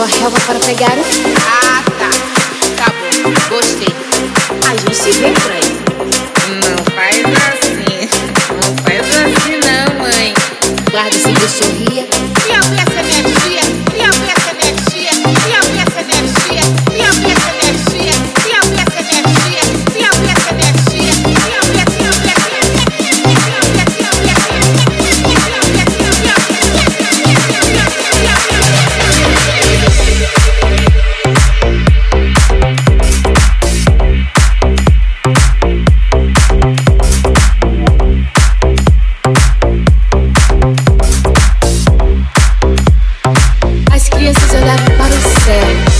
a relva para pegar o. Ah, tá. Tá bom. Gostei. A gente se vê por aí. Não faz assim. But it safe.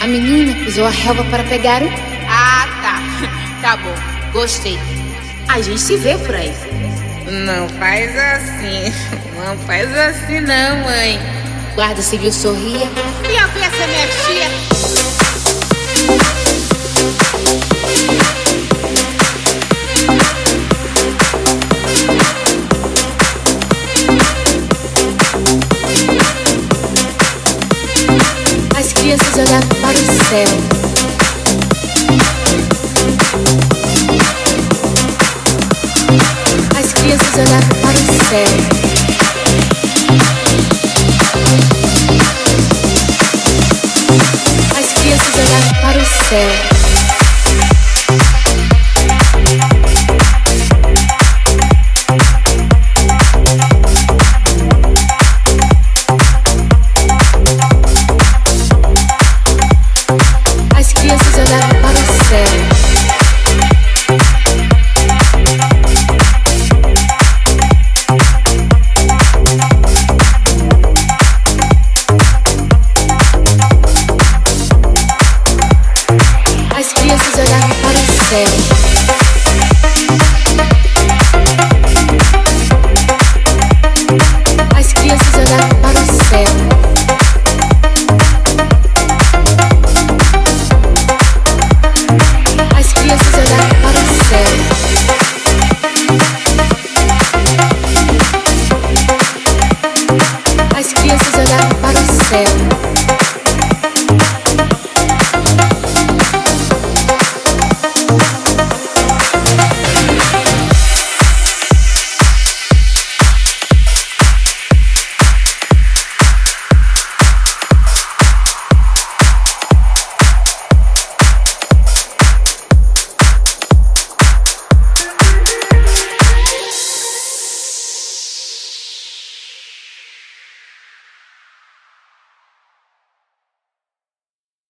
A menina pisou a relva para pegar o. Ah, tá. Tá bom. Gostei. A gente se vê por aí. Não faz assim. Não faz assim não, mãe. Guarda seguiu sorria. E vi essa energia. As crianças olhavam para o céu. As crianças olhavam para o céu. say